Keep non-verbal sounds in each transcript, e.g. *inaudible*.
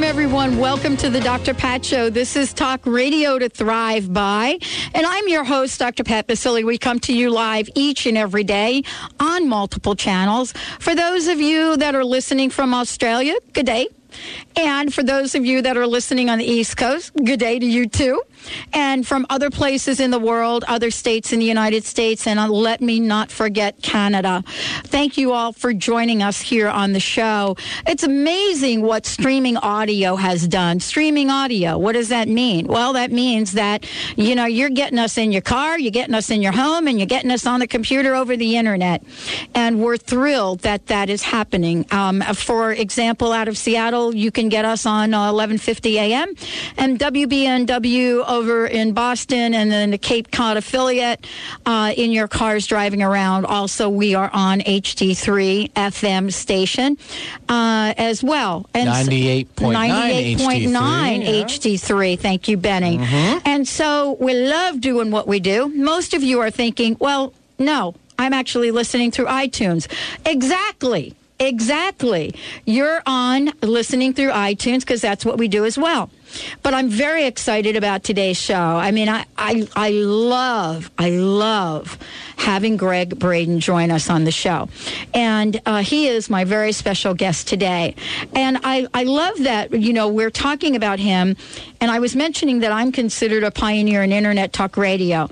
Welcome, everyone. Welcome to the Dr. Pat Show. This is Talk Radio to Thrive By. And I'm your host, Dr. Pat Baccili. We come to you live each and every day on multiple channels. For those of you that are listening from Australia, good day. And for those of you that are listening on the East Coast, good day to you too. And from other places in the world, other states in the United States, and uh, let me not forget Canada. Thank you all for joining us here on the show. It's amazing what streaming audio has done. Streaming audio, what does that mean? Well, that means that, you know, you're getting us in your car, you're getting us in your home, and you're getting us on the computer over the internet. And we're thrilled that that is happening. Um, for example, out of Seattle, you can get us on uh, 1150 a.m. and WBNW over in Boston and then the Cape Cod affiliate uh, in your cars driving around. Also, we are on HD3 FM station uh, as well. And 98.9 98.9 HD3. HD3. Thank you, Benny. Mm-hmm. And so we love doing what we do. Most of you are thinking, well, no, I'm actually listening through iTunes. Exactly. Exactly. You're on listening through iTunes because that's what we do as well. But I'm very excited about today's show. I mean, I, I, I love, I love having Gregg Braden join us on the show. And uh, he is my very special guest today. And I, I love that, you know, we're talking about him. And I was mentioning that I'm considered a pioneer in Internet Talk Radio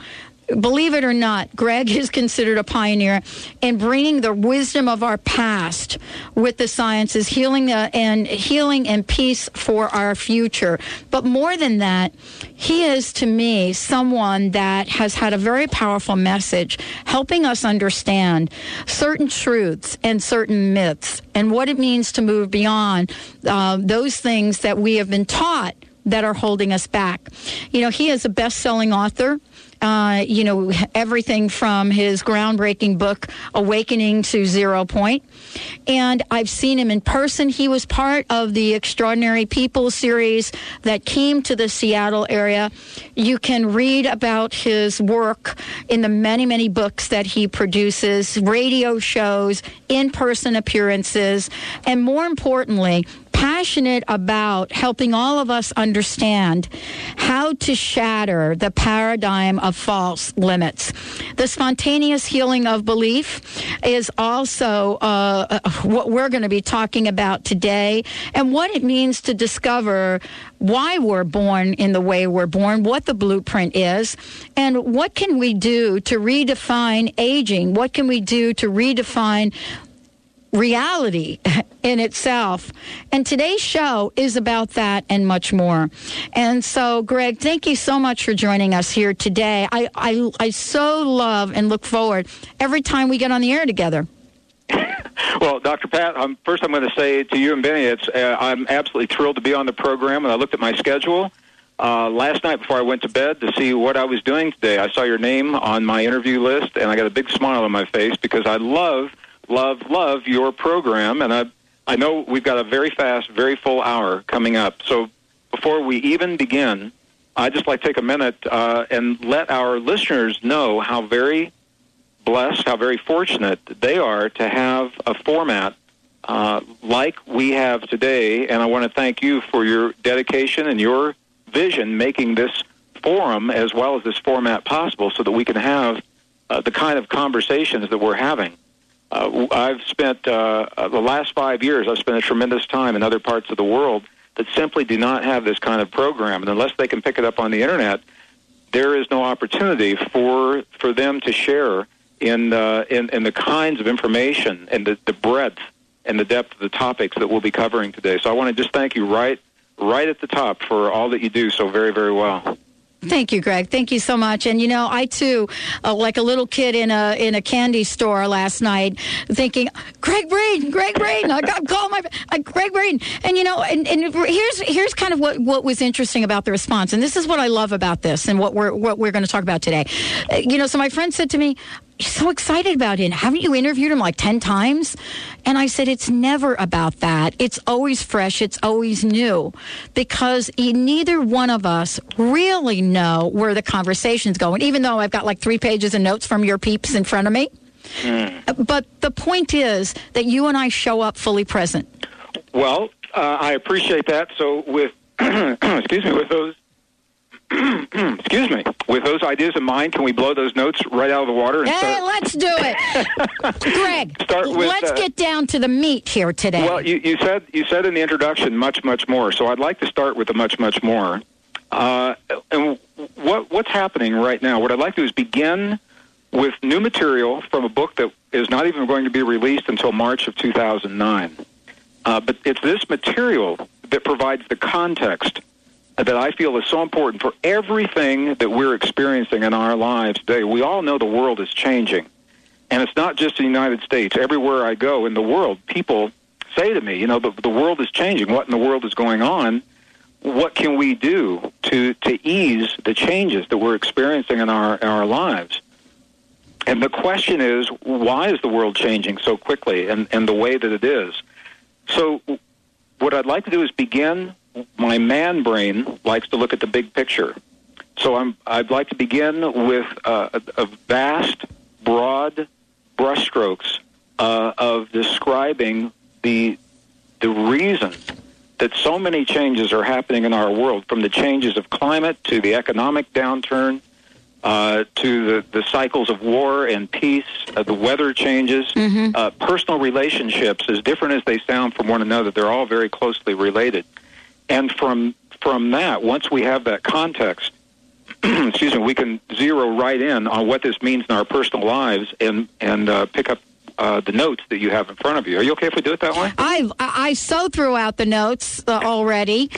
believe it or not, Gregg *laughs* is considered a pioneer in bringing the wisdom of our past with the sciences, healing uh, and healing and peace for our future. But more than that, he is to me someone that has had a very powerful message, helping us understand certain truths and certain myths and what it means to move beyond uh, those things that we have been taught that are holding us back. You know, he is a best-selling author. Uh, you know, everything from his groundbreaking book, Awakening to Zero Point. And I've seen him in person. He was part of the Extraordinary People series that came to the Seattle area. You can read about his work in the many, many books that he produces, radio shows, in person appearances, and more importantly, passionate about helping all of us understand how to shatter the paradigm of false limits. The spontaneous healing of belief is also uh, what we're going to be talking about today and what it means to discover why we're born in the way we're born, what the blueprint is, and what can we do to redefine aging? What can we do to redefine reality *laughs* in itself. And today's show is about that and much more. And so, Gregg, thank you so much for joining us here today. I, I, I so love and look forward every time we get on the air together. *laughs* well, Dr. Pat, um, first I'm going to say to you and Benny, it's, uh, I'm absolutely thrilled to be on the program. And I looked at my schedule uh, last night before I went to bed to see what I was doing today. I saw your name on my interview list, and I got a big smile on my face because I love – love, love your program. And I, I know we've got a very fast, very full hour coming up. So before we even begin, I'd just like to take a minute uh, and let our listeners know how very blessed, how very fortunate they are to have a format uh, like we have today. And I want to thank you for your dedication and your vision making this forum as well as this format possible so that we can have uh, the kind of conversations that we're having. Uh, I've spent uh, the last five years. I've spent a tremendous time in other parts of the world that simply do not have this kind of program, and unless they can pick it up on the internet, there is no opportunity for for them to share in uh, in, in the kinds of information and the, the breadth and the depth of the topics that we'll be covering today. So I want to just thank you right right at the top for all that you do so very very well. Thank you, Gregg. Thank you so much. And you know, I too, uh, like a little kid in a in a candy store last night, thinking, Gregg Braden, Gregg Braden. I got call my uh, Gregg Braden. And you know, and, and here's here's kind of what what was interesting about the response, and this is what I love about this, and what we're what we're going to talk about today. Uh, you know, so my friend said to me, so excited about it. Haven't you interviewed him like 10 times? And I said, it's never about that. It's always fresh. It's always new because neither one of us really know where the conversation's going, even though I've got like three pages of notes from your peeps in front of me. Mm. But the point is that you and I show up fully present. Well, uh, I appreciate that. So with, *clears throat* excuse me, with those *clears throat* excuse me, with those ideas in mind, can we blow those notes right out of the water? And hey, let's do it, *laughs* Gregg. Start with, let's uh, get down to the meat here today. Well, you, you, said you said in the introduction much, much more. So I'd like to start with the much, much more. Uh, and what what's happening right now? What I'd like to do is begin with new material from a book that is not even going to be released until March of 2009. Uh, but it's this material that provides the context that I feel is so important for everything that we're experiencing in our lives today. We all know the world is changing. And it's not just the United States. Everywhere I go in the world, people say to me, you know, the, the world is changing. What in the world is going on? What can we do to, to ease the changes that we're experiencing in our, in our lives? And the question is, why is the world changing so quickly and, and the way that it is? So, what I'd like to do is begin my man brain likes to look at the big picture. So I'm, I'd like to begin with uh, a, a, vast, broad brushstrokes uh, of describing the the reason that so many changes are happening in our world, from the changes of climate to the economic downturn uh, to the, the cycles of war and peace, uh, the weather changes, mm-hmm. uh, personal relationships, as different as they sound from one another, they're all very closely related. And from from that, once we have that context, *clears throat* excuse me, we can zero right in on what this means in our personal lives and and uh, pick up uh, the notes that you have in front of you. Are you okay if we do it that way? I I so threw out the notes uh, already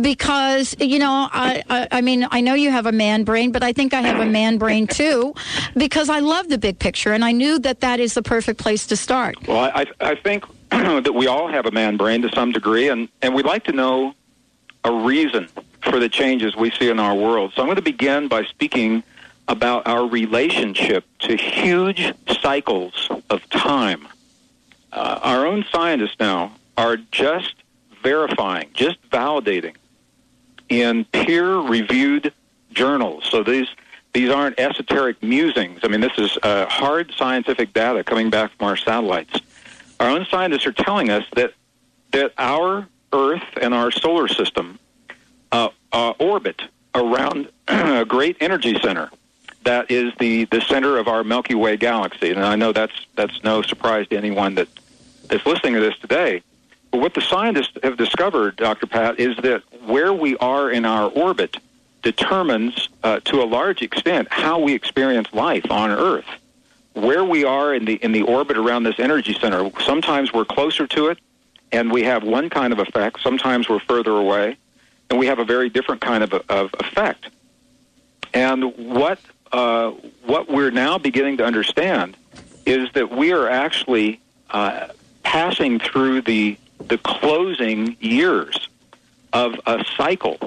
because you know I, I, I mean I know you have a man brain, but I think I have a man brain *laughs* too because I love the big picture and I knew that that is the perfect place to start. Well, I I think *clears throat* that we all have a man brain to some degree, and and we like to know a reason for the changes we see in our world. So I'm going to begin by speaking about our relationship to huge cycles of time. Uh, our own scientists now are just verifying, just validating in peer-reviewed journals. So these these aren't esoteric musings. I mean, this is uh, hard scientific data coming back from our satellites. Our own scientists are telling us that that our Earth and our solar system uh, uh, orbit around *clears throat* a great energy center that is the, the center of our Milky Way galaxy. And I know that's that's no surprise to anyone that that's listening to this today. But what the scientists have discovered, Dr. Pat, is that where we are in our orbit determines, uh, to a large extent, how we experience life on Earth. Where we are in the in the orbit around this energy center, sometimes we're closer to it, and we have one kind of effect. Sometimes we're further away, and we have a very different kind of, of effect. And what uh, what we're now beginning to understand is that we are actually uh, passing through the the closing years of a cycle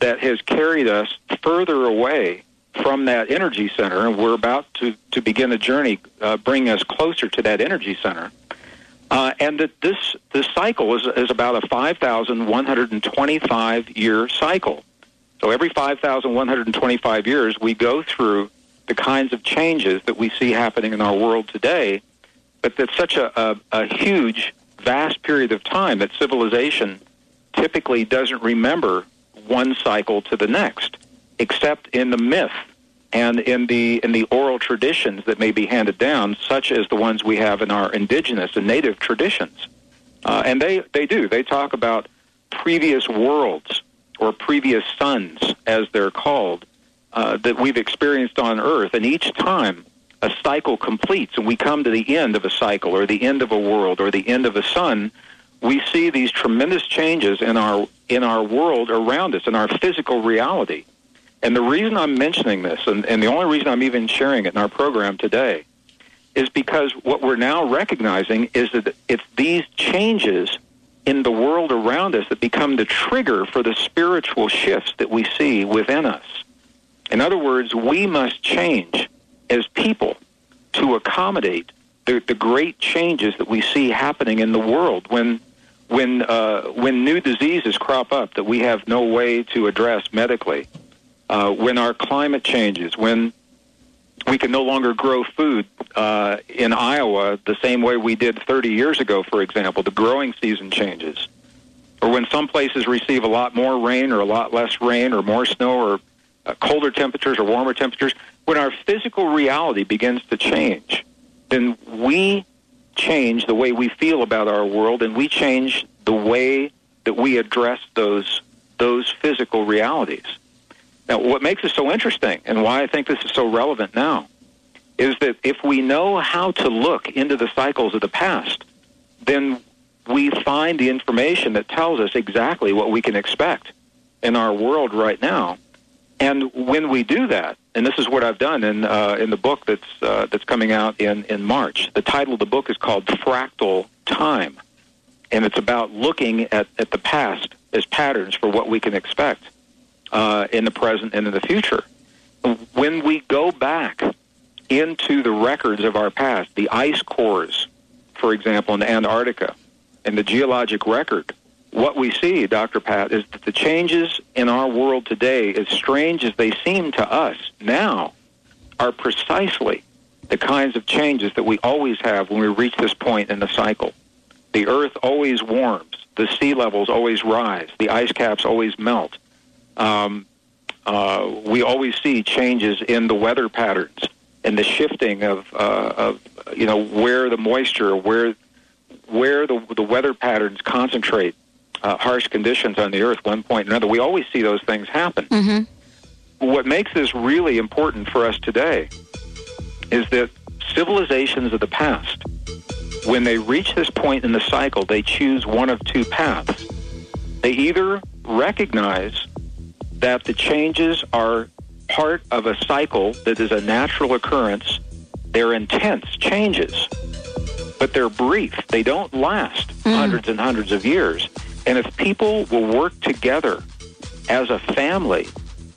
that has carried us further away from that energy center, and we're about to, to begin a journey uh, bringing us closer to that energy center. Uh, and that this this cycle is, is about a 5,125 year cycle. So every 5,125 years, we go through the kinds of changes that we see happening in our world today. But that's such a, a, a huge, vast period of time that civilization typically doesn't remember one cycle to the next, except in the myth and in the in the oral traditions that may be handed down, such as the ones we have in our indigenous and native traditions. Uh, and they, they do. They talk about previous worlds or previous suns, as they're called, uh, that we've experienced on Earth. And each time a cycle completes and we come to the end of a cycle or the end of a world or the end of a sun, we see these tremendous changes in our in our world around us, in our physical reality. And the reason I'm mentioning this, and, and the only reason I'm even sharing it in our program today, is because what we're now recognizing is that it's these changes in the world around us that become the trigger for the spiritual shifts that we see within us. In other words, we must change as people to accommodate the, the great changes that we see happening in the world when when uh, when new diseases crop up that we have no way to address medically, uh, when our climate changes, when we can no longer grow food uh, in Iowa the same way we did 30 years ago, for example, the growing season changes, or when some places receive a lot more rain or a lot less rain or more snow or uh, colder temperatures or warmer temperatures, when our physical reality begins to change, then we change the way we feel about our world and we change the way that we address those those physical realities. Now, what makes it so interesting and why I think this is so relevant now is that if we know how to look into the cycles of the past, then we find the information that tells us exactly what we can expect in our world right now. And when we do that, and this is what I've done in uh, in the book that's uh, that's coming out in in March. The title of the book is called Fractal Time, and it's about looking at at the past as patterns for what we can expect uh, in the present and in the future. When we go back into the records of our past, the ice cores, for example, in Antarctica, and the geologic record what we see, Dr. Pat, is that the changes in our world today, as strange as they seem to us now, are precisely the kinds of changes that we always have when we reach this point in the cycle. The earth always warms, the sea levels always rise, the ice caps always melt. Um, uh, we always see changes in the weather patterns and the shifting of, uh, of you know where the moisture, where where the the weather patterns concentrate uh, harsh conditions on the earth, one point or another. We always see those things happen. Mm-hmm. What makes this really important for us today is that civilizations of the past, when they reach this point in the cycle, they choose one of two paths. They either recognize that the changes are part of a cycle that is a natural occurrence, they're intense changes, but they're brief. They don't last mm. hundreds and hundreds of years. And if people will work together as a family,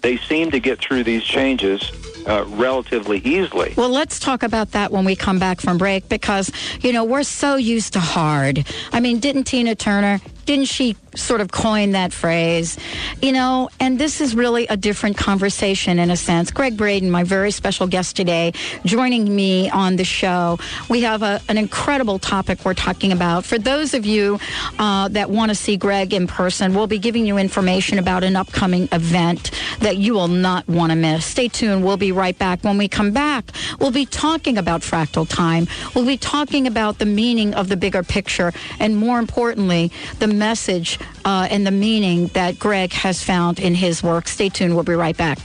they seem to get through these changes uh, relatively easily. Well, let's talk about that when we come back from break because, you know, we're so used to hard. I mean, didn't Tina Turner, didn't she sort of coin that phrase? You know, and this is really a different conversation in a sense. Gregg Braden, my very special guest today, joining me on the show. We have a, an incredible topic we're talking about. For those of you uh, that want to see Gregg in person, we'll be giving you information about an upcoming event that you will not want to miss. Stay tuned. We'll be right back. When we come back, we'll be talking about fractal time. We'll be talking about the meaning of the bigger picture, and more importantly, the message uh, and the meaning that Gregg has found in his work. Stay tuned. We'll be right back.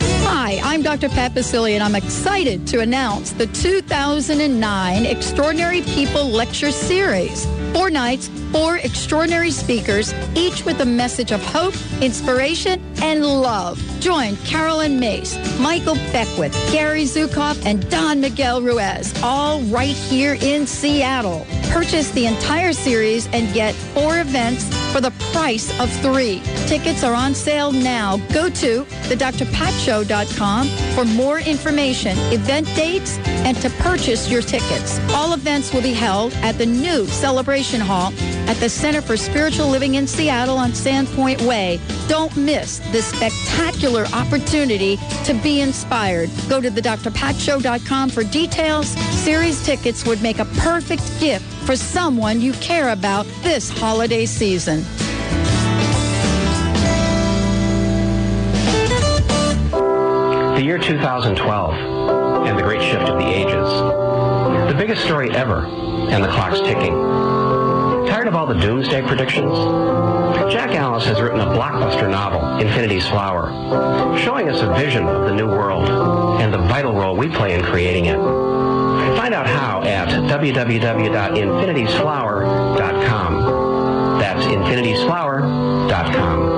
Hi, I'm Dr. Pat Baccili, and I'm excited to announce the 2009 Extraordinary People Lecture Series. Four nights, four extraordinary speakers, each with a message of hope, inspiration, and love. Join Caroline Myss, Michael Beckwith, Gary Zukav, and Don Miguel Ruiz, all right here in Seattle. Purchase the entire series and get four events for the price of three. Tickets are on sale now. Go to thedrpatshow.com for more information, event dates, and to purchase your tickets. All events will be held at the new Celebration Hall at the Center for Spiritual Living in Seattle on Sandpoint Way. Don't miss this spectacular opportunity to be inspired. Go to thedrpatshow.com for details. Series tickets would make a perfect gift for someone you care about this holiday season. The year 2012 and the great shift of the ages. The biggest story ever, and the clock's ticking. Tired of all the doomsday predictions? Jack Alice has written a blockbuster novel, Infinity's Flower, showing us a vision of the new world and the vital role we play in creating it. Find out how at www.infinitiesflower.com. That's infinitiesflower.com.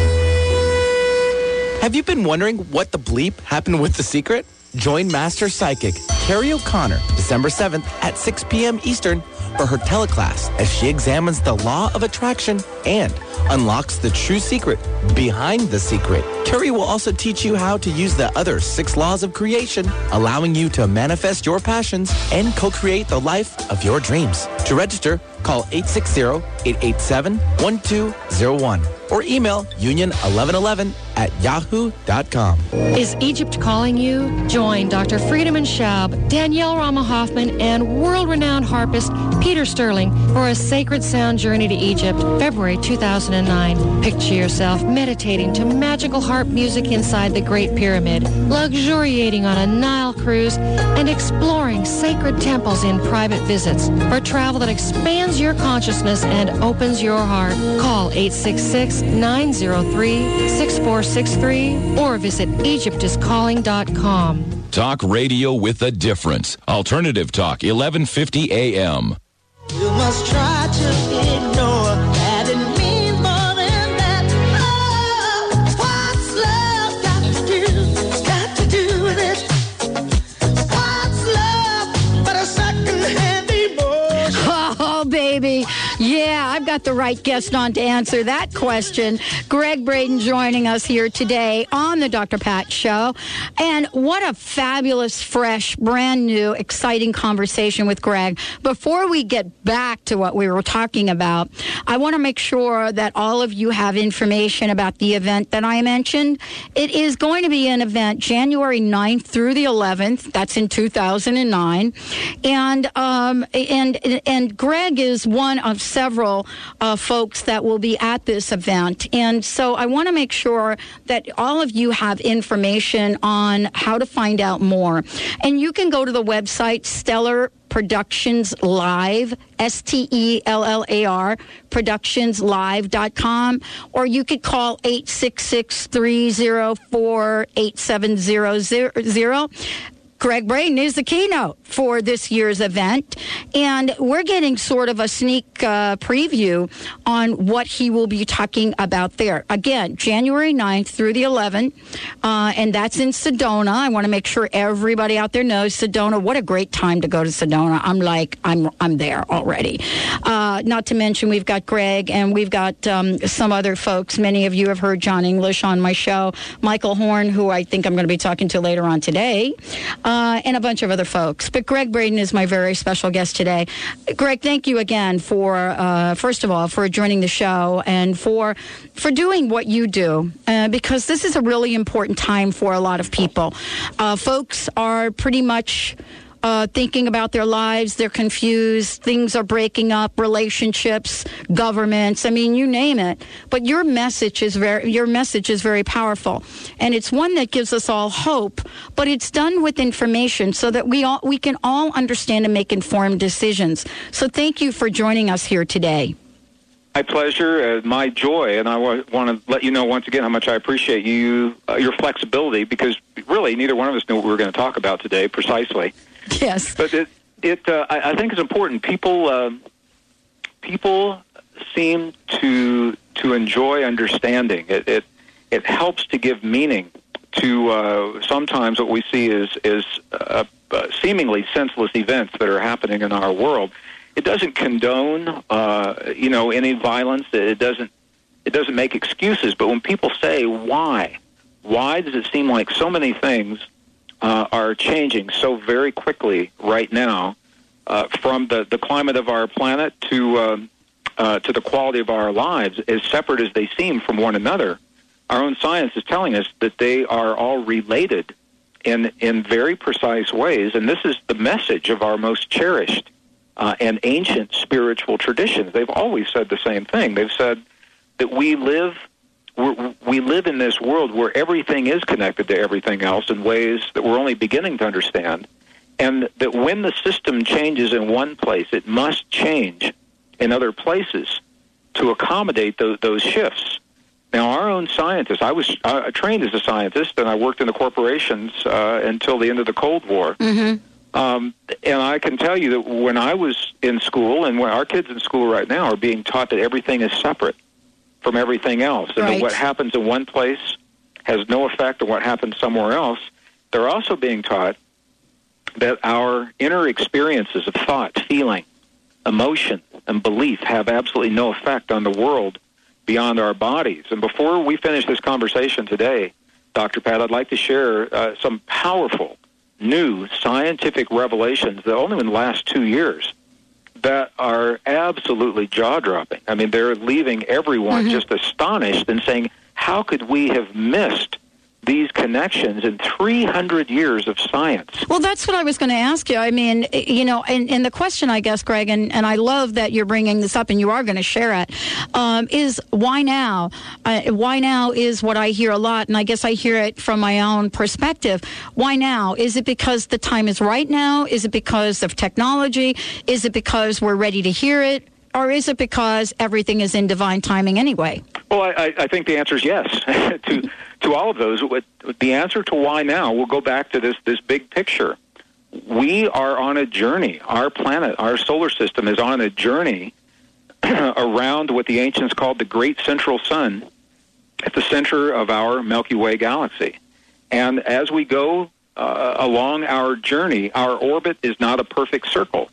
Have you been wondering what the bleep happened with The Secret? Join Master Psychic Carrie O'Connor December 7th at 6 p.m. Eastern for her teleclass as she examines the law of attraction and unlocks the true secret behind the secret. Carrie will also teach you how to use the other six laws of creation, allowing you to manifest your passions and co-create the life of your dreams. To register, call 860-887-1201 or email union1111 at yahoo.com. Is Egypt calling you? Join Dr. Friedemann Schaub, Danielle Rama Hoffman, and world-renowned harpist Peter Sterling for a sacred sound journey to Egypt, February 2009. Picture yourself meditating to magical harp music inside the Great Pyramid, luxuriating on a Nile cruise, and exploring sacred temples in private visits. For travel that expands your consciousness and opens your heart, call 866 903 6463 or visit EgyptIsCalling.com. Talk radio with a difference. Alternative Talk, 1150 AM. You must try to ignore that it means more than that. Oh, what's love got to do? Got to do with it. What's love but a second-hand emotion? *laughs* Oh, baby. Yeah, I've got the right guest on to answer that question. Gregg Braden joining us here today on the Dr. Pat Show. And what a fabulous, fresh, brand new, exciting conversation with Gregg. Before we get back to what we were talking about, I want to make sure that all of you have information about the event that I mentioned. It is going to be an event January 9th through the 11th. That's in 2009. And, um, and, and Gregg is one of several uh, folks that will be at this event. And so I want to make sure that all of you have information on how to find out more. And you can go to the website Stellar Productions Live, S T E L L A R, productionslive.com, or you could call 866 304 8700. Gregg Braden is the keynote for this year's event. And we're getting sort of a sneak uh, preview on what he will be talking about there. Again, January 9th through the 11th. Uh, and that's in Sedona. I want to make sure everybody out there knows Sedona. What a great time to go to Sedona. I'm like, I'm, I'm there already. Uh, not to mention, we've got Gregg and we've got um, some other folks. Many of you have heard John English on my show, Michael Horn, who I think I'm going to be talking to later on today uh, and a bunch of other folks. But Gregg Braden is my very special guest today. Gregg, thank you again for, uh, first of all, for joining the show and for for doing what you do, uh, because this is a really important time for a lot of people. Uh, folks are pretty much uh, thinking about their lives. They're confused. Things are breaking up. Relationships, governments. I mean, you name it. But your message is very your message is very powerful, and it's one that gives us all hope. But it's done with information so that we all we can all understand and make informed decisions. So thank you for joining us here today. My pleasure, uh, my joy, and I wa- want to let you know once again how much I appreciate you, uh, your flexibility, because really neither one of us knew what we were going to talk about today precisely. *laughs* Yes. But it, it uh, I, I think it's important. People, uh, people seem to to enjoy understanding. It it, it helps to give meaning to uh, sometimes what we see is is uh, uh, seemingly senseless events that are happening in our world. It doesn't condone, uh, you know, any violence. It doesn't it doesn't make excuses. But when people say why, why does it seem like so many things uh, are changing so very quickly right now, uh, from the, the climate of our planet to um, uh, to the quality of our lives, as separate as they seem from one another. Our own science is telling us that they are all related in in very precise ways, and this is the message of our most cherished uh, and ancient spiritual traditions. They've always said the same thing. They've said that we live we're, we live in this world where everything is connected to everything else in ways that we're only beginning to understand, and that when the system changes in one place, it must change in other places to accommodate those, those shifts. Now, our own scientists, I was uh, trained as a scientist, and I worked in the corporations uh, until the end of the Cold War. Um, and I can tell you that when I was in school, and when our kids in school right now are being taught that everything is separate from everything else, and Right. what happens in one place has no effect on what happens somewhere else. They're also being taught that our inner experiences of thought, feeling, emotion, and belief have absolutely no effect on the world beyond our bodies. And before we finish this conversation today, Dr. Pat, I'd like to share uh, some powerful new scientific revelations that only in the last two years that are absolutely jaw dropping. I mean, they're leaving everyone mm-hmm. just astonished and saying, how could we have missed these connections in 300 years of science? Well, that's what I was going to ask you. I mean, you know, and, and the question, I guess, Gregg, and, and I love that you're bringing this up and you are going to share it, um, is why now? Uh, why now is what I hear a lot, and I guess I hear it from my own perspective. Why now? Is it because the time is right now? Is it because of technology? Is it because we're ready to hear it? Or is it because everything is in divine timing anyway? Well, I, I- I think the answer is yes *laughs* to to all of those. The answer to why now we'll go back to this this big picture. We are on a journey. Our planet, our solar system, is on a journey *clears throat* around what the ancients called the Great Central Sun, at the center of our Milky Way galaxy. And as we go uh, along our journey, our orbit is not a perfect circle.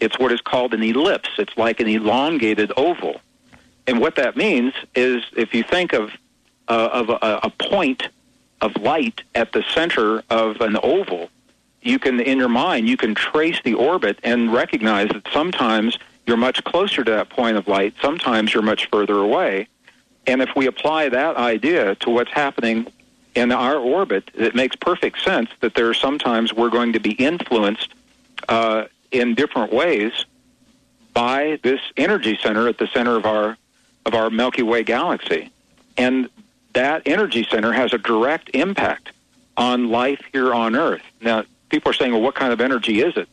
It's what is called an ellipse. It's like an elongated oval. And what that means is if you think of, uh, of a, a point of light at the center of an oval, you can, in your mind, you can trace the orbit and recognize that sometimes you're much closer to that point of light, sometimes you're much further away. And if we apply that idea to what's happening in our orbit, it makes perfect sense that there are sometimes we're going to be influenced uh, in different ways by this energy center at the center of our of our Milky Way galaxy, and that energy center has a direct impact on life here on Earth. Now, people are saying, "Well, what kind of energy is it?"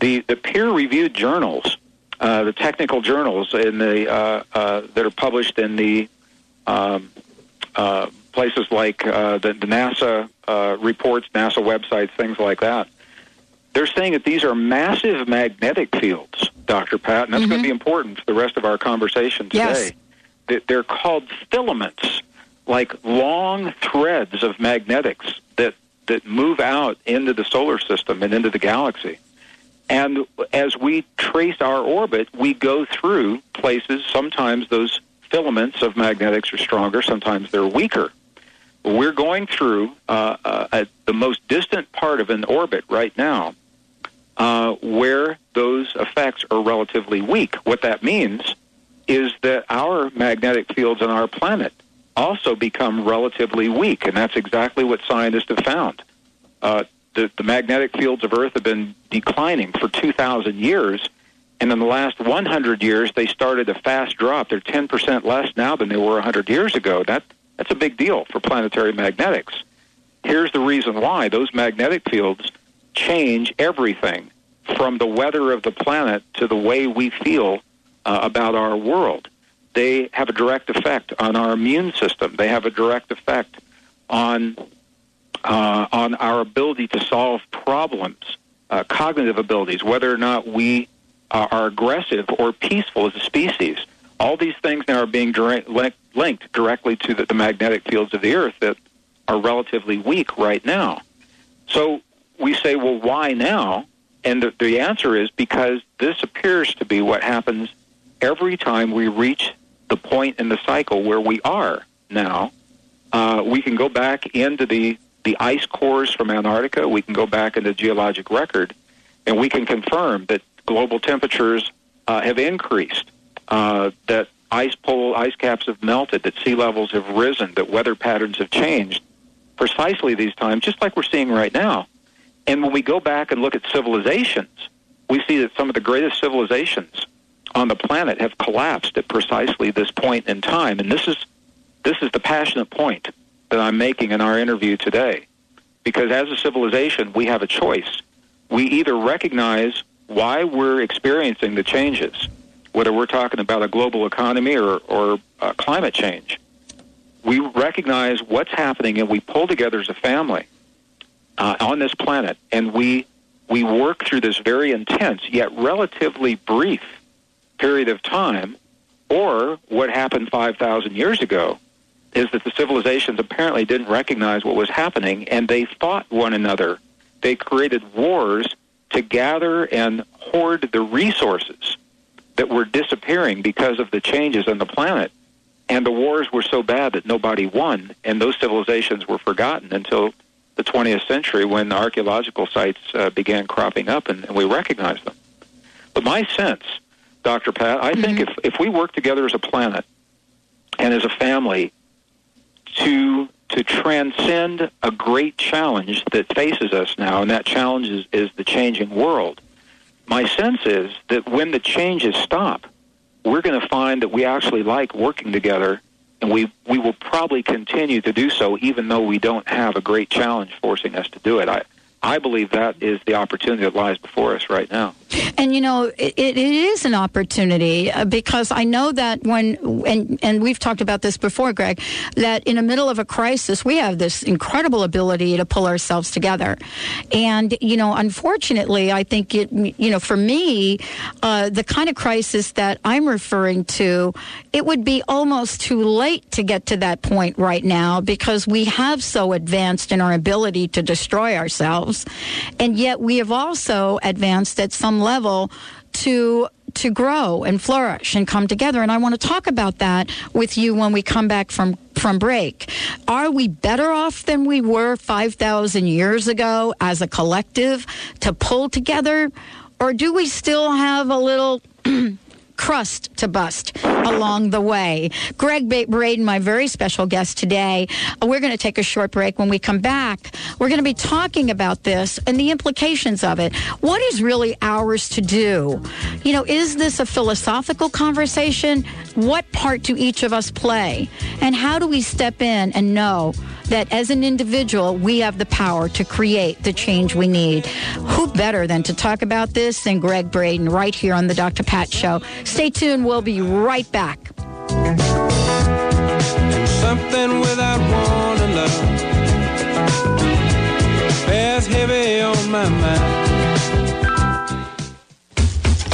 The the peer reviewed journals, uh, the technical journals in the uh, uh, that are published in the um, uh, places like uh, the, the NASA uh, reports, NASA websites, things like that. They're saying that these are massive magnetic fields, Dr. Pat, and that's going to be important for the rest of our conversation today. Yes. They're called filaments, like long threads of magnetics that, that move out into the solar system and into the galaxy. And as we trace our orbit, we go through places, sometimes those filaments of magnetics are stronger, sometimes they're weaker. We're going through uh, uh, the most distant part of an orbit right now uh, where those effects are relatively weak. What that means is that our magnetic fields on our planet also become relatively weak, and that's exactly what scientists have found. Uh, the, the magnetic fields of Earth have been declining for 2,000 years, and in the last 100 years, they started a fast drop. They're 10% less now than they were 100 years ago. That, that's a big deal for planetary magnetics. Here's the reason why those magnetic fields change everything from the weather of the planet to the way we feel uh, about our world. They have a direct effect on our immune system. They have a direct effect on uh, on our ability to solve problems, uh, cognitive abilities, whether or not we uh, are aggressive or peaceful as a species. All these things now are being direct, link, linked directly to the, the magnetic fields of the Earth that are relatively weak right now. So we say, well, why now? And the, the answer is because this appears to be what happens every time we reach the point in the cycle where we are now. Uh, we can go back into the, the ice cores from Antarctica. We can go back into geologic record, and we can confirm that global temperatures uh, have increased, uh, that ice pole ice caps have melted, that sea levels have risen, that weather patterns have changed precisely these times, just like we're seeing right now. And when we go back and look at civilizations, we see that some of the greatest civilizations on the planet have collapsed at precisely this point in time. And this is this is the passionate point that I'm making in our interview today. Because as a civilization, we have a choice. We either recognize why we're experiencing the changes, whether we're talking about a global economy or, or uh, climate change. We recognize what's happening and we pull together as a family uh, on this planet and we, we work through this very intense yet relatively brief period of time. Or what happened 5,000 years ago is that the civilizations apparently didn't recognize what was happening and they fought one another. They created wars to gather and hoard the resources that were disappearing because of the changes on the planet. And the wars were so bad that nobody won, and those civilizations were forgotten until the 20th century when the archaeological sites uh, began cropping up and, and we recognized them. But my sense, Dr. Pat, I think mm-hmm. if, if we work together as a planet and as a family to to transcend a great challenge that faces us now, and that challenge is, is the changing world. My sense is that when the changes stop, we're going to find that we actually like working together, and we, we will probably continue to do so even though we don't have a great challenge forcing us to do it. I, I believe that is the opportunity that lies before us right now. And you know, it, it is an opportunity uh, because I know that when and and we've talked about this before, Gregg, that in the middle of a crisis, we have this incredible ability to pull ourselves together. And you know, unfortunately, I think it you know for me, uh, the kind of crisis that I'm referring to, it would be almost too late to get to that point right now because we have so advanced in our ability to destroy ourselves, and yet we have also advanced at some level to to grow and flourish and come together and I want to talk about that with you when we come back from from break. Are we better off than we were 5000 years ago as a collective to pull together or do we still have a little *clears throat* crust to bust along the way. Gregg Braden, my very special guest today. We're going to take a short break. When we come back, we're going to be talking about this and the implications of it. What is really ours to do? You know, is this a philosophical conversation? What part do each of us play? And how do we step in and know that as an individual, we have the power to create the change we need? Who better than to talk about this than Gregg Braden right here on the Dr. Pat Show? Stay tuned. We'll be right back. Something without one another bears heavy on my mind.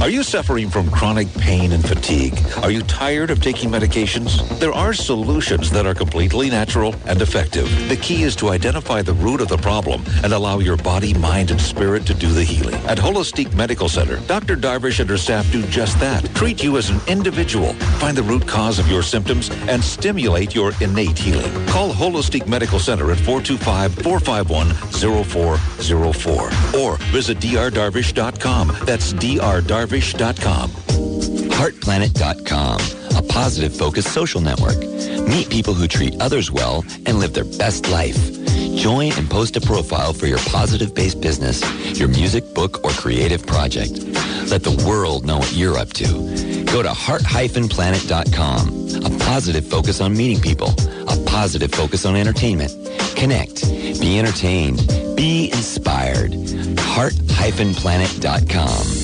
Are you suffering from chronic pain and fatigue? Are you tired of taking medications? There are solutions that are completely natural and effective. The key is to identify the root of the problem and allow your body, mind, and spirit to do the healing. At Holistic Medical Center, Dr. Darvish and her staff do just that. Treat you as an individual, find the root cause of your symptoms, and stimulate your innate healing. Call Holistic Medical Center at 425-451-0404 or visit drdarvish.com. That's drdarvish.com. HeartPlanet.com, a positive focused social network. Meet people who treat others well and live their best life. Join and post a profile for your positive-based business, your music, book, or creative project. Let the world know what you're up to. Go to heart-planet.com, a positive focus on meeting people, a positive focus on entertainment. Connect, be entertained, be inspired. heart-planet.com.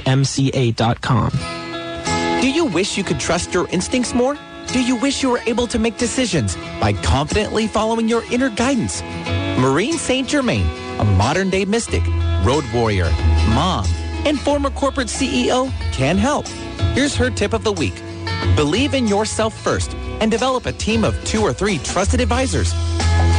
debtfreemca.com. Do you wish you could trust your instincts more? do you wish you were able to make decisions by confidently following your inner guidance? Maureen St. Germain, a modern day mystic, road warrior, mom, and former corporate CEO, can help. Here's her tip of the week Believe in yourself first and develop a team of two or three trusted advisors.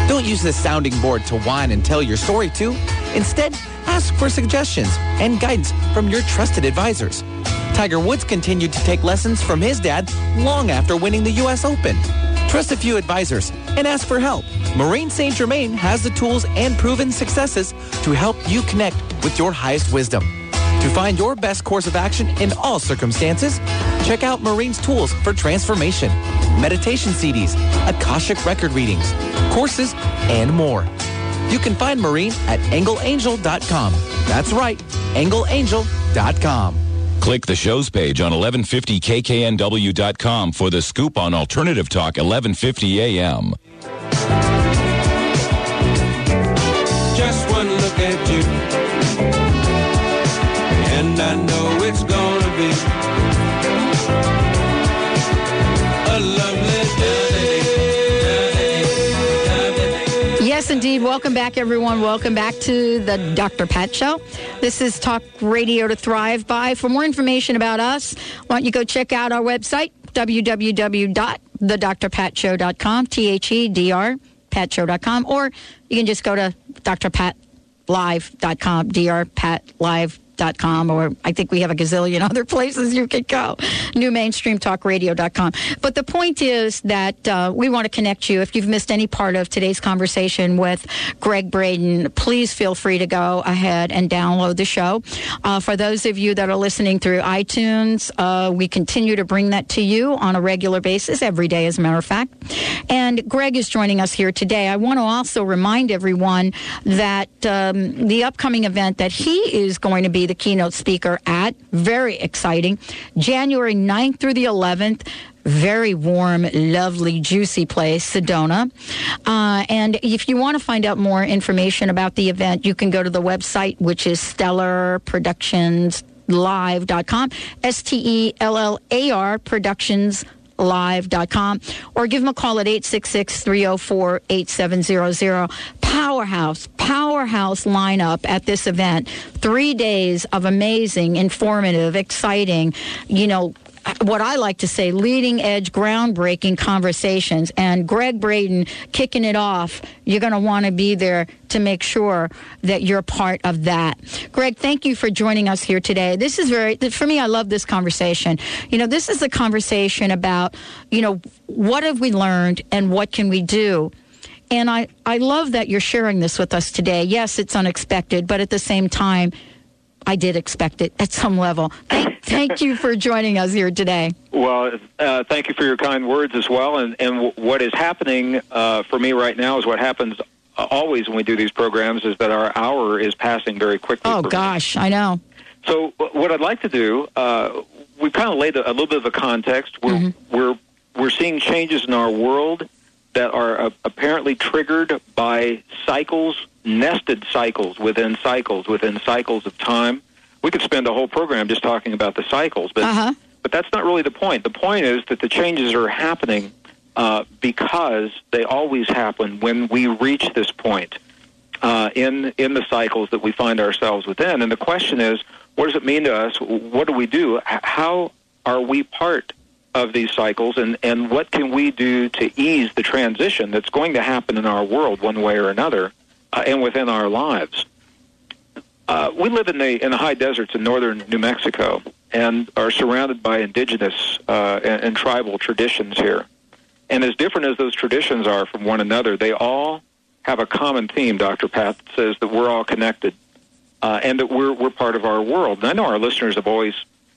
Don't use this sounding board to whine and tell your story to. Instead, ask for suggestions and guidance from your trusted advisors. Tiger Woods continued to take lessons from his dad long after winning the U.S. Open. Trust a few advisors and ask for help. Maureen St. Germain has the tools and proven successes to help you connect with your highest wisdom. To find your best course of action in all circumstances, check out Maureen's tools for transformation, meditation CDs, Akashic record readings, courses, and more. You can find Maureen at angleangel.com. That's right, angleangel.com. Click the show's page on 1150kknw.com for the scoop on Alternative Talk 1150 AM. Just one look at you, and I know indeed. Welcome back, everyone. Welcome back to the Dr. Pat Show. This is Talk Radio to Thrive By. For more information about us, why don't you go check out our website, www.thedrpatshow.com, T-H-E-D-R, patshow.com, or you can just go to drpatlive.com, drpatlive.com, or I think we have a gazillion *laughs* other places you could go, newmainstreamtalkradio.com. But the point is that uh, we want to connect you. If you've missed any part of today's conversation with Gregg Braden, please feel free to go ahead and download the show. Uh, for those of you that are listening through iTunes, uh, we continue to bring that to you on a regular basis, every day, as a matter of fact. And Gregg is joining us here today. I want to also remind everyone that um, the upcoming event that he is going to be the keynote speaker at, very exciting, January 9th through the 11th very warm, lovely, juicy place, Sedona. Uh, and if you want to find out more information about the event, you can go to the website, which is Stellar Productions live.com s-t-e-l-l-a-r productions live.com or give them a call at 866-304-8700 powerhouse powerhouse lineup at this event. Three days of amazing informative exciting you know what I like to say, leading edge, groundbreaking conversations. And Gregg Braden kicking it off. You're going to want to be there to make sure that you're part of that. Gregg, thank you for joining us here today. This is very, for me, I love this conversation. You know, this is a conversation about, you know, what have we learned and what can we do? And I, I love that you're sharing this with us today. Yes, it's unexpected, but at the same time, I did expect it at some level. Thank, thank you for joining us here today. Well, uh, thank you for your kind words as well. And, and w- what is happening uh, for me right now is what happens always when we do these programs is that our hour is passing very quickly. Oh, for me. gosh, I know. So what I'd like to do, uh, we've kind of laid a, a little bit of a context. We're, we're, we're seeing changes in our world that are uh, apparently triggered by cycles, nested cycles within cycles, within cycles of time. We could spend a whole program just talking about the cycles, but but that's not really the point. The point is that the changes are happening uh, because they always happen when we reach this point uh, in in the cycles that we find ourselves within. And the question is, what does it mean to us? What do we do? How are we part of these cycles, and and what can we do to ease the transition that's going to happen in our world one way or another, uh, and within our lives? Uh, we live in the in the high deserts in northern New Mexico and are surrounded by indigenous uh, and, and tribal traditions here. And as different as those traditions are from one another, they all have a common theme. Dr. Pat says that we're all connected uh, and that we're we're part of our world. And I know our listeners have always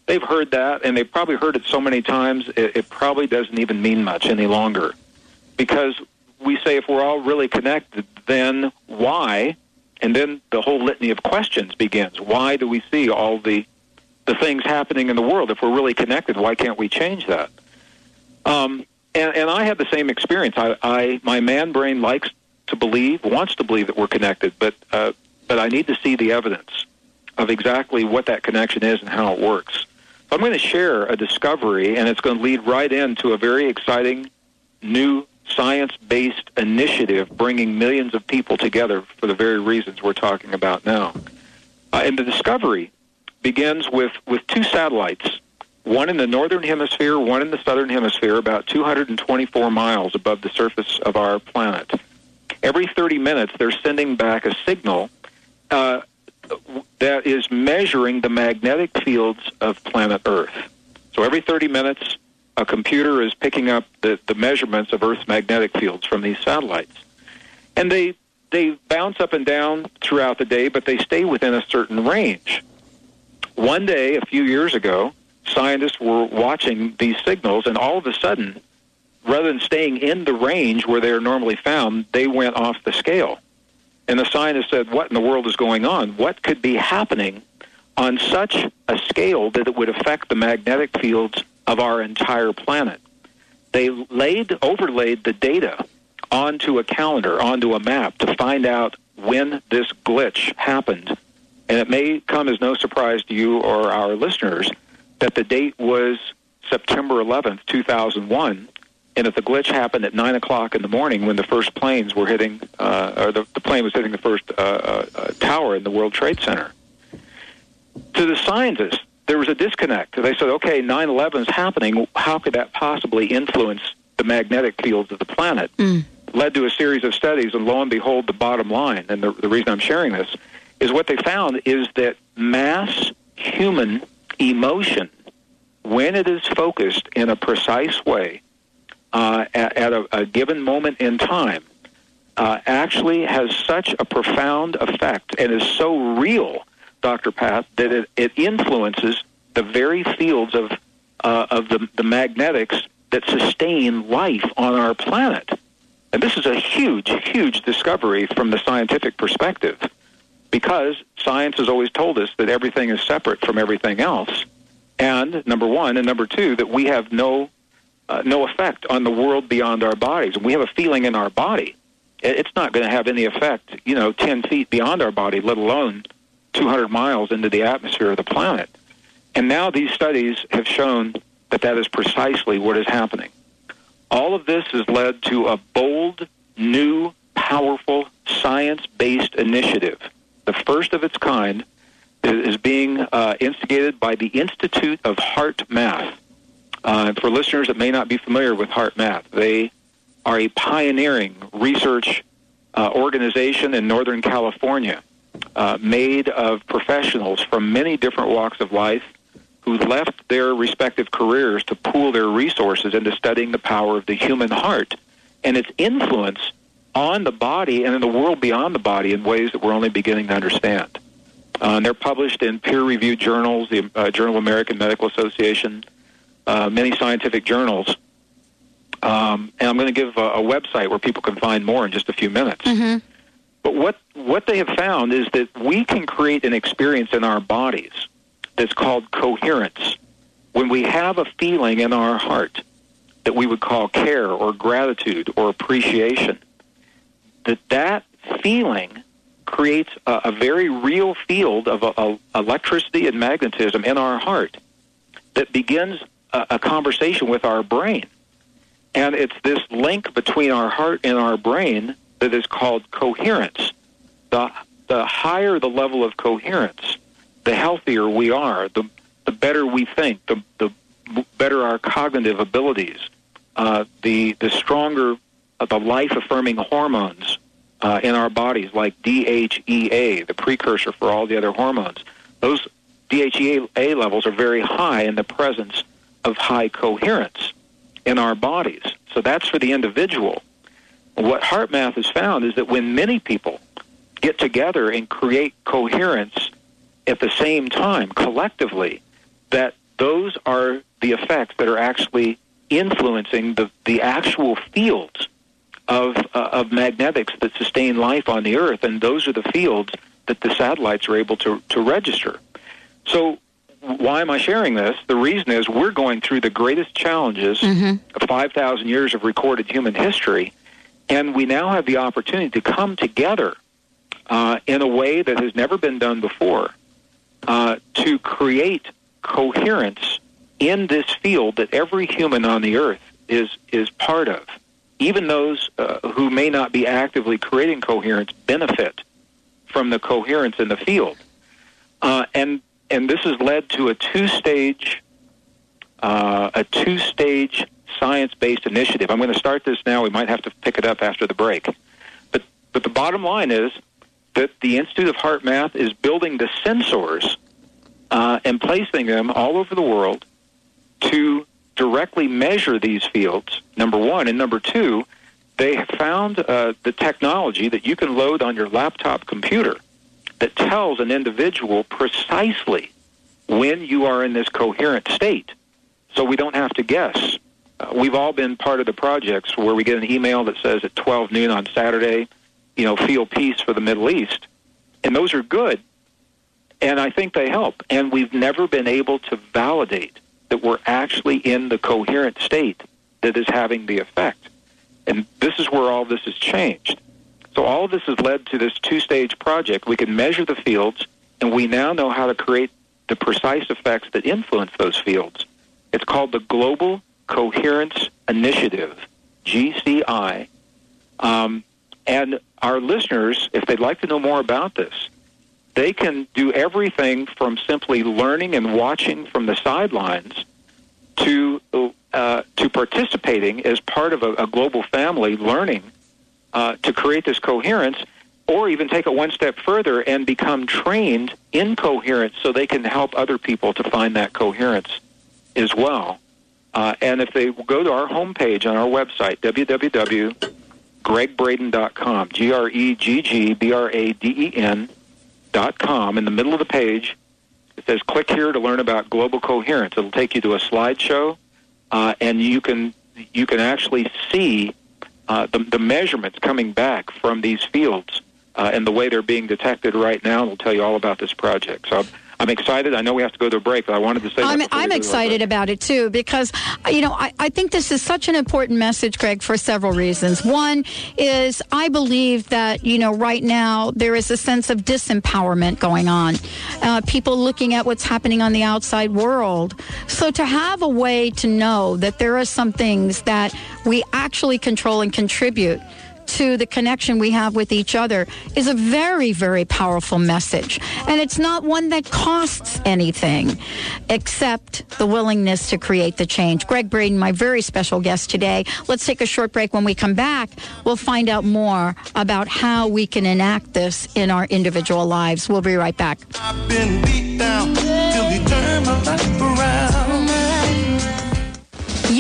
they've heard that, and they've probably heard it so many times it, it probably doesn't even mean much any longer, because we say if we're all really connected, then why? And then the whole litany of questions begins. Why do we see all the the things happening in the world? If we're really connected, why can't we change that? Um, and, and I have the same experience. I, I my man brain likes to believe, wants to believe that we're connected, but uh, but I need to see the evidence of exactly what that connection is and how it works. So I'm going to share a discovery, and it's going to lead right into a very exciting new science-based initiative bringing millions of people together for the very reasons we're talking about now. Uh, and the discovery begins with, with two satellites, one in the northern hemisphere, one in the southern hemisphere, about 224 miles above the surface of our planet. Every 30 minutes, they're sending back a signal uh, that is measuring the magnetic fields of planet Earth. So every 30 minutes, a computer is picking up the, the measurements of Earth's magnetic fields from these satellites. And they, they bounce up and down throughout the day, but they stay within a certain range. One day, a few years ago, scientists were watching these signals, and all of a sudden, rather than staying in the range where they are normally found, they went off the scale. And the scientists said, What in the world is going on? What could be happening on such a scale that it would affect the magnetic fields of our entire planet? They laid, overlaid the data onto a calendar, onto a map to find out when this glitch happened. And it may come as no surprise to you or our listeners that the date was September 11th, 2001, and that the glitch happened at 9 o'clock in the morning when the first planes were hitting, uh, or the, the plane was hitting the first uh, uh, uh, tower in the World Trade Center. To the scientists, there was a disconnect. They said, okay, 9 11 is happening. How could that possibly influence the magnetic fields of the planet? Led to a series of studies, and lo and behold, the bottom line, and the, the reason I'm sharing this, is what they found is that mass human emotion, when it is focused in a precise way, uh, at, at a, a given moment in time, uh, actually has such a profound effect and is so real, Dr. Pat, that it, it influences the very fields of, uh, of the, the magnetics that sustain life on our planet. And this is a huge, huge discovery from the scientific perspective because science has always told us that everything is separate from everything else. And number one, and number two, that we have no uh, no effect on the world beyond our bodies. We have a feeling in our body. It's not going to have any effect, you know, 10 feet beyond our body, let alone 200 miles into the atmosphere of the planet. And now these studies have shown that that is precisely what is happening. All of this has led to a bold, new, powerful, science based initiative, the first of its kind, that is being uh, instigated by the Institute of HeartMath. Uh, for listeners that may not be familiar with HeartMath, they are a pioneering research uh, organization in Northern California uh, made of professionals from many different walks of life who left their respective careers to pool their resources into studying the power of the human heart and its influence on the body and in the world beyond the body in ways that we're only beginning to understand. Uh, and they're published in peer-reviewed journals, the uh, Journal of American Medical Association, uh, many scientific journals. Um, and I'm going to give a, a website where people can find more in just a few minutes. But what what they have found is that we can create an experience in our bodies that's called coherence. When we have a feeling in our heart that we would call care or gratitude or appreciation, that that feeling creates a, a very real field of uh uh electricity and magnetism in our heart that begins a, a conversation with our brain. And it's this link between our heart and our brain that is called coherence. The, the higher the level of coherence, the healthier we are, the, the better we think, the, the better our cognitive abilities, uh, the, the stronger uh, the life affirming hormones uh, in our bodies, like DHEA, the precursor for all the other hormones. Those DHEA levels are very high in the presence of high coherence in our bodies. So that's for the individual. What HeartMath has found is that when many people get together and create coherence at the same time, collectively, that those are the effects that are actually influencing the, the actual fields of, uh, of magnetics that sustain life on the Earth, and those are the fields that the satellites are able to, to register. So, why am I sharing this? The reason is we're going through the greatest challenges of 5,000 years of recorded human history, and we now have the opportunity to come together uh, in a way that has never been done before uh, to create coherence in this field that every human on the earth is is part of. Even those uh, who may not be actively creating coherence benefit from the coherence in the field, uh, and and this has led to a two-stage uh, a two-stage science-based initiative. I'm going to start this now. We might have to pick it up after the break, but but the bottom line is that the Institute of HeartMath is building the sensors uh, and placing them all over the world to directly measure these fields, number one. And number two, they have found uh, the technology that you can load on your laptop computer that tells an individual precisely when you are in this coherent state. So we don't have to guess. Uh, we've all been part of the projects where we get an email that says at 12 noon on Saturday, you know, feel peace for the Middle East. And those are good. And I think they help. And we've never been able to validate that we're actually in the coherent state that is having the effect. And this is where all this has changed. So all of this has led to this two-stage project. We can measure the fields, and we now know how to create the precise effects that influence those fields. It's called the Global Coherence Initiative, GCI. Um, and our listeners, if they'd like to know more about this, they can do everything from simply learning and watching from the sidelines to uh, to participating as part of a, a global family, learning uh, to create this coherence, or even take it one step further and become trained in coherence, so they can help other people to find that coherence as well. Uh, and if they go to our homepage on our website, www.gregbraden.com, G R E G G B R A D E N dot com, in the middle of the page, it says click here to learn about global coherence. It'll take you to a slideshow, uh, and you can you can actually see uh, the, the measurements coming back from these fields uh, and the way they're being detected right now. It'll tell you all about this project. So excited. I know we have to go to a break, but I wanted to say. I'm, that I'm excited about it too because, you know, I, I think this is such an important message, Gregg, for several reasons. One is I believe that, you know, right now there is a sense of disempowerment going on. Uh, people looking at what's happening on the outside world. So to have a way to know that there are some things that we actually control and contribute to the connection we have with each other is a very, very powerful message. And it's not one that costs anything except the willingness to create the change. Gregg Braden, my very special guest today. Let's take a short break. When we come back, we'll find out more about how we can enact this in our individual lives. We'll be right back.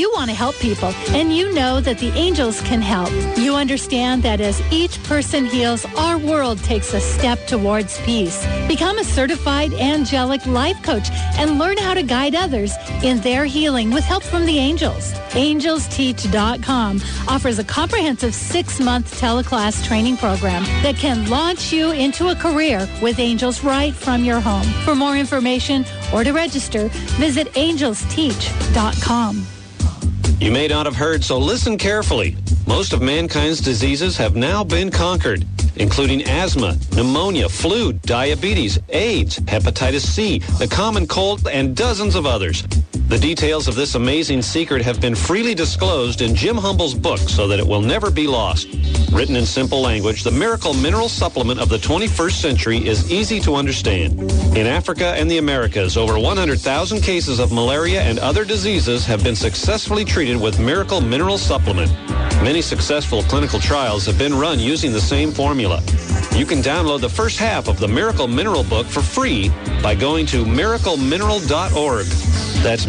You want to help people, and you know that the angels can help. You understand that as each person heals, our world takes a step towards peace. Become a certified angelic life coach and learn how to guide others in their healing with help from the angels. AngelsTeach.com offers a comprehensive six-month teleclass training program that can launch you into a career with angels right from your home. For more information or to register, visit AngelsTeach.com. You may not have heard, so listen carefully. Most of mankind's diseases have now been conquered, including asthma, pneumonia, flu, diabetes, AIDS, hepatitis C, the common cold, and dozens of others. The details of this amazing secret have been freely disclosed in Jim Humble's book so that it will never be lost. Written in simple language, the Miracle Mineral Supplement of the 21st century is easy to understand. In Africa and the Americas, over 100,000 cases of malaria and other diseases have been successfully treated with Miracle Mineral Supplement. Many successful clinical trials have been run using the same formula. You can download the first half of the Miracle Mineral book for free by going to miraclemineral.org. That's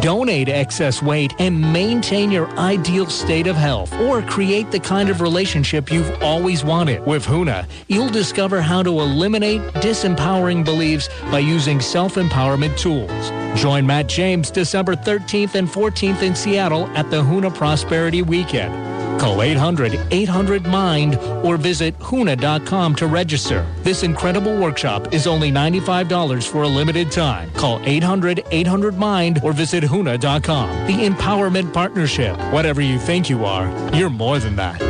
Donate excess weight and maintain your ideal state of health or create the kind of relationship you've always wanted. With HUNA, you'll discover how to eliminate disempowering beliefs by using self-empowerment tools. Join Matt James December 13th and 14th in Seattle at the HUNA Prosperity Weekend. Call 800-800-MIND or visit HUNA.com to register. This incredible workshop is only $95 for a limited time. Call 800-800-MIND or visit HUNA.com. The Empowerment Partnership. Whatever you think you are, you're more than that.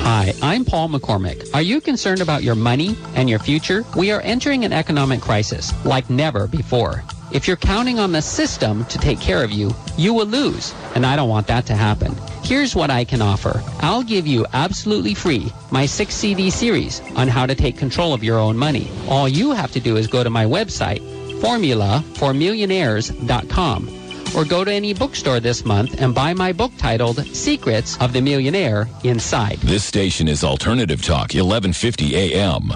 Hi, I'm Paul McCormick. Are you concerned about your money and your future? We are entering an economic crisis like never before. If you're counting on the system to take care of you, you will lose, and I don't want that to happen. Here's what I can offer. I'll give you absolutely free my six CD series on how to take control of your own money. All you have to do is go to my website, formulaformillionaires.com, or go to any bookstore this month and buy my book titled Secrets of the Millionaire Inside. This station is Alternative Talk, 1150 AM.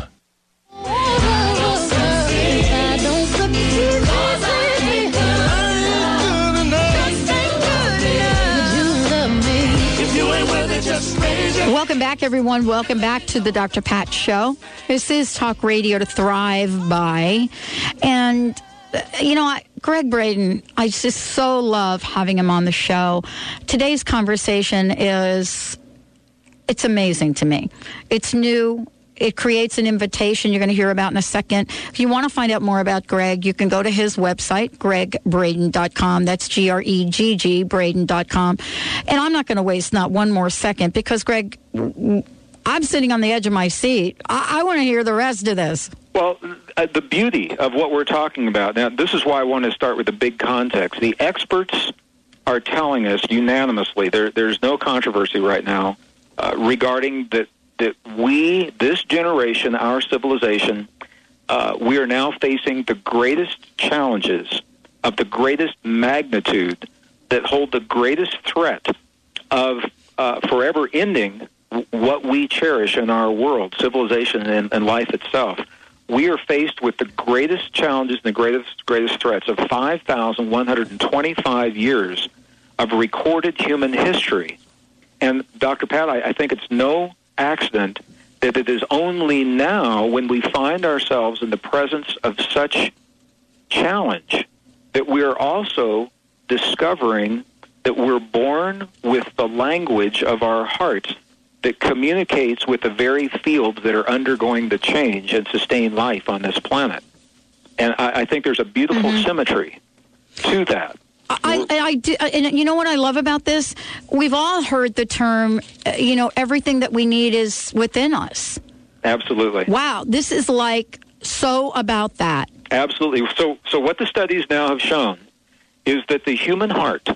Welcome back, everyone. Welcome back to the Dr. Pat Show. This is Talk Radio to Thrive by. And, uh, you know, I, Gregg Braden, I just so love having him on the show. Today's conversation is, it's amazing to me. It's new. It creates an invitation you're going to hear about in a second. If you want to find out more about Gregg, you can go to his website, gregbraden.com. That's G R E G G, Braden.com. And I'm not going to waste not one more second because, Gregg, I'm sitting on the edge of my seat. I, I want to hear the rest of this. Well, uh, the beauty of what we're talking about now, this is why I want to start with the big context. The experts are telling us unanimously, there, there's no controversy right now uh, regarding that, that we, this generation, our civilization, uh, we are now facing the greatest challenges of the greatest magnitude that hold the greatest threat of uh, forever ending what we cherish in our world, civilization and, and life itself. We are faced with the greatest challenges and the greatest greatest threats of 5,125 years of recorded human history. And Dr. Pat, I, I think it's no accident that it is only now when we find ourselves in the presence of such challenge that we are also discovering that we're born with the language of our hearts that communicates with the very fields that are undergoing the change and sustain life on this planet. And I, I think there's a beautiful mm-hmm. symmetry to that. I, I, I do, and you know what I love about this? We've all heard the term, uh, you know, everything that we need is within us. Absolutely. Wow, this is like so about that. Absolutely. So, so what the studies now have shown is that the human heart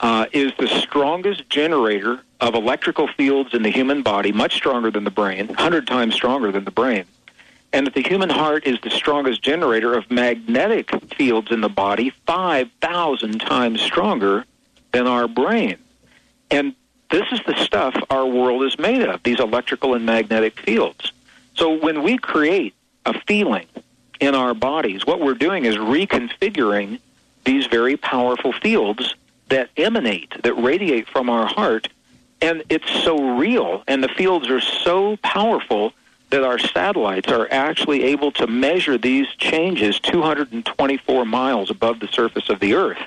uh, is the strongest generator of electrical fields in the human body, much stronger than the brain, 100 times stronger than the brain. And that the human heart is the strongest generator of magnetic fields in the body, 5,000 times stronger than our brain. And this is the stuff our world is made of, these electrical and magnetic fields. So when we create a feeling in our bodies, what we're doing is reconfiguring these very powerful fields that emanate, that radiate from our heart. And it's so real, and the fields are so powerful that our satellites are actually able to measure these changes 224 miles above the surface of the Earth.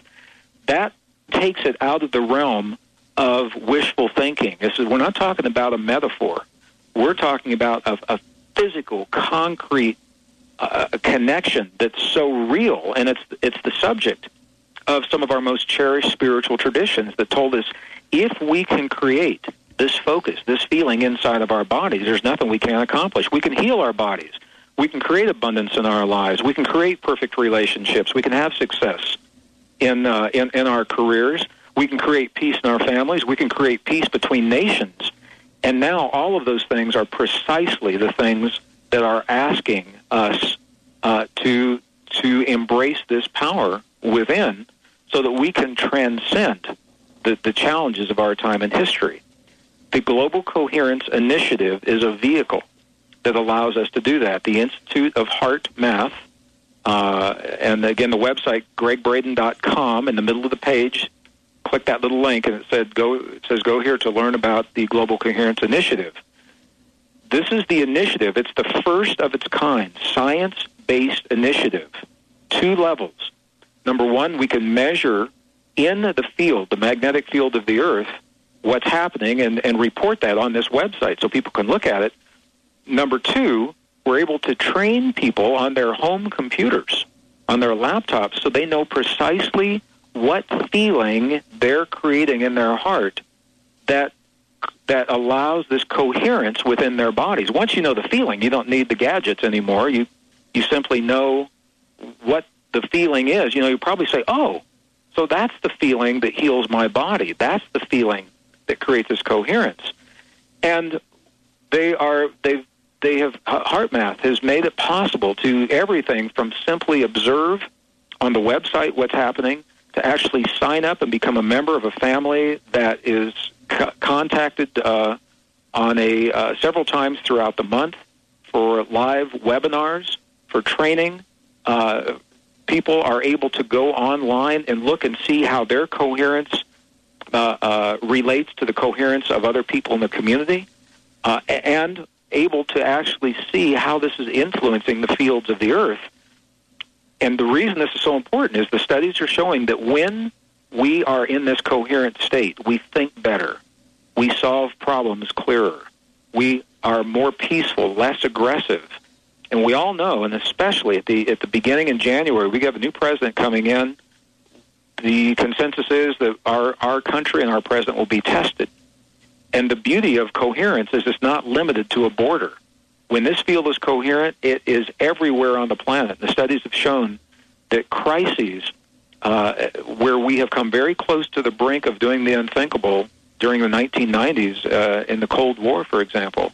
That takes it out of the realm of wishful thinking. This is, we're not talking about a metaphor. We're talking about a, a physical, concrete uh, connection that's so real, and it's it's the subject of some of our most cherished spiritual traditions that told us if we can create this focus, this feeling inside of our bodies, there's nothing we can't accomplish. We can heal our bodies. We can create abundance in our lives. We can create perfect relationships. We can have success in, uh, in, in our careers. We can create peace in our families. We can create peace between nations. And now all of those things are precisely the things that are asking us uh, to to embrace this power within so that we can transcend the, the challenges of our time in history. The Global Coherence Initiative is a vehicle that allows us to do that. The Institute of HeartMath Uh, and again, the website gregbraden.com. In the middle of the page, click that little link, and it said go. It says go here to learn about the Global Coherence Initiative. This is the initiative. It's the first of its kind, science-based initiative. Two levels. Number one, we can measure in the field, the magnetic field of the Earth, what's happening and, and report that on this website so people can look at it. Number two, we're able to train people on their home computers, on their laptops, so they know precisely what feeling they're creating in their heart that that allows this coherence within their bodies. Once you know the feeling, you don't need the gadgets anymore. You you simply know what the feeling is. You know, you probably say, "Oh, so that's the feeling that heals my body. That's the feeling that create this coherence." And they are they've they have HeartMath has made it possible to everything from simply observe on the website what's happening to actually sign up and become a member of a family that is co- contacted uh, on a uh, several times throughout the month for live webinars for training. Uh, people are able to go online and look and see how their coherence relates to the coherence of other people in the community, uh, and able to actually see how this is influencing the fields of the earth. And the reason this is so important is the studies are showing that when we are in this coherent state, we think better, we solve problems clearer, we are more peaceful, less aggressive. And we all know, and especially at the at the beginning in January, we have a new president coming in. The consensus is that our our country and our president will be tested. And the beauty of coherence is it's not limited to a border. When this field is coherent, it is everywhere on the planet. The studies have shown that crises, uh, where we have come very close to the brink of doing the unthinkable during the 1990s uh, in the Cold War, for example,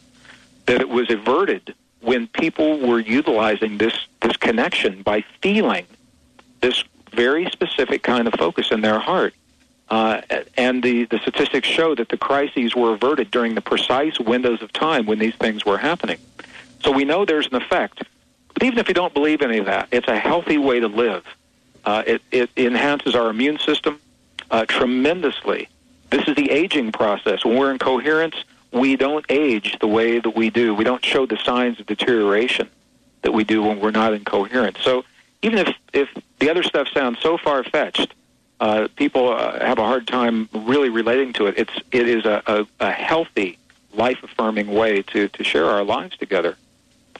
that it was averted when people were utilizing this this connection by feeling this very specific kind of focus in their heart. Uh, and the, the statistics show that the crises were averted during the precise windows of time when these things were happening. So we know there's an effect. But even if you don't believe any of that, it's a healthy way to live. Uh, it, it enhances our immune system uh, tremendously. This is the aging process. When we're in coherence, we don't age the way that we do. We don't show the signs of deterioration that we do when we're not in coherence. So even if, if the other stuff sounds so far fetched, uh, people uh, have a hard time really relating to it. It's it is a, a, a healthy, life affirming way to, to share our lives together,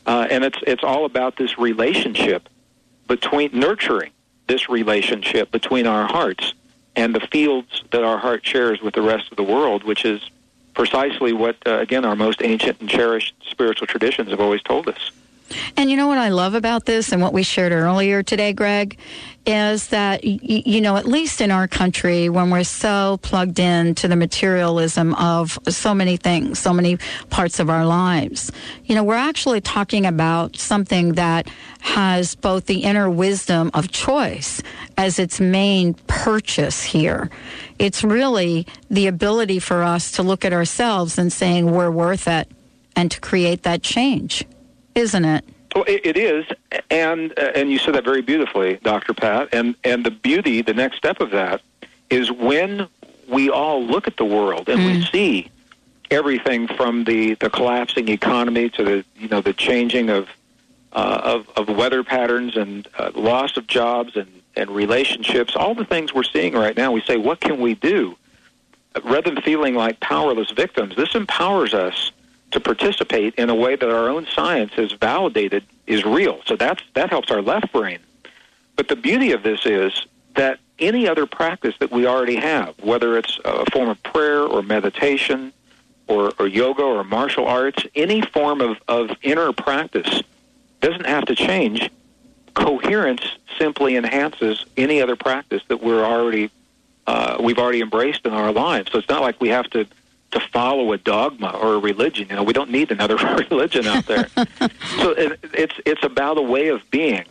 uh, and it's it's all about this relationship between nurturing this relationship between our hearts and the fields that our heart shares with the rest of the world, which is precisely what uh, again our most ancient and cherished spiritual traditions have always told us. And you know what I love about this and what we shared earlier today, Gregg, is that, you know, at least in our country, when we're so plugged in to the materialism of so many things, so many parts of our lives, you know, we're actually talking about something that has both the inner wisdom of choice as its main purchase here. It's really the ability for us to look at ourselves and saying we're worth it and to create that change isn't it? Well, it, it is, and uh, and you said that very beautifully, Dr. Pat. And and the beauty, the next step of that, is when we all look at the world and we see everything from the, the collapsing economy to the you know the changing of uh, of, of weather patterns and uh, loss of jobs and, and relationships, all the things we're seeing right now. We say, what can we do? Rather than feeling like powerless victims, this empowers us to participate in a way that our own science has validated is real. So that's that helps our left brain. But the beauty of this is that any other practice that we already have, whether it's a form of prayer or meditation or, or yoga or martial arts, any form of, of inner practice doesn't have to change. Coherence simply enhances any other practice that we're already uh, we've already embraced in our lives. So it's not like we have to to follow a dogma or a religion. You know, we don't need another *laughs* religion out there. *laughs* so it, it's it's about a way of being,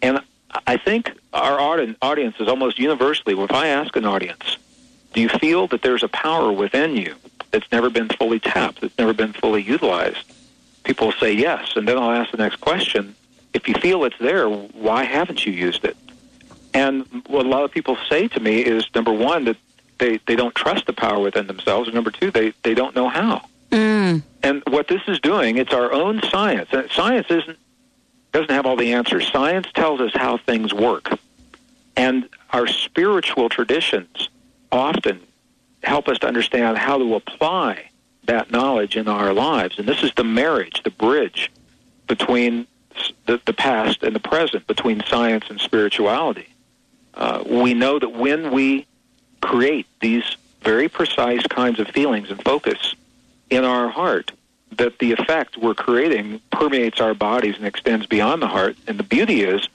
and I think our audience is almost universally. If I ask an audience, do you feel that there's a power within you that's never been fully tapped, that's never been fully utilized? People say yes, and then I'll ask the next question: if you feel it's there, why haven't you used it? And what a lot of people say to me is number one that they they don't trust the power within themselves, and number two they they don't know how. Mm. And what this is doing, it's our own science. And science isn't doesn't have all the answers. Science tells us how things work. And our spiritual traditions often help us to understand how to apply that knowledge in our lives. And this is the marriage, the bridge between the, the past and the present, between science and spirituality. Uh, we know that when we create these very precise kinds of feelings and focus in our heart, that the effect we're creating permeates our bodies and extends beyond the heart. And the beauty is,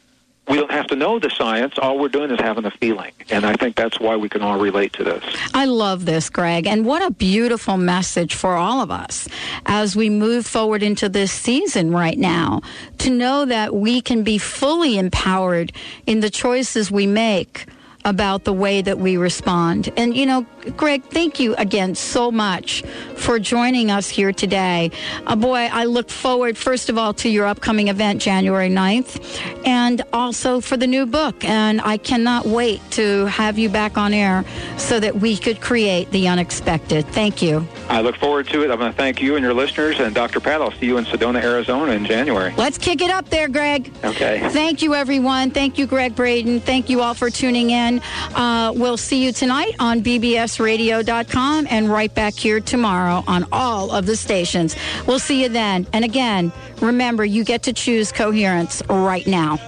we don't have to know the science. All we're doing is having a feeling. And I think that's why we can all relate to this. I love this, Gregg. And what a beautiful message for all of us as we move forward into this season right now to know that we can be fully empowered in the choices we make about the way that we respond. And, you know, Gregg, thank you again so much for joining us here today. Uh, boy, I look forward, first of all, to your upcoming event, January 9th, and also for the new book. And I cannot wait to have you back on air so that we could create the unexpected. Thank you. I look forward to it. I'm going to thank you and your listeners. And Dr. Pat, I'll see you in Sedona, Arizona in January. Let's kick it up there, Gregg. Okay. Thank you, everyone. Thank you, Gregg Braden. Thank you all for tuning in. Uh, we'll see you tonight on bbsradio.com and right back here tomorrow on all of the stations. We'll see you then. And again, remember, you get to choose coherence right now.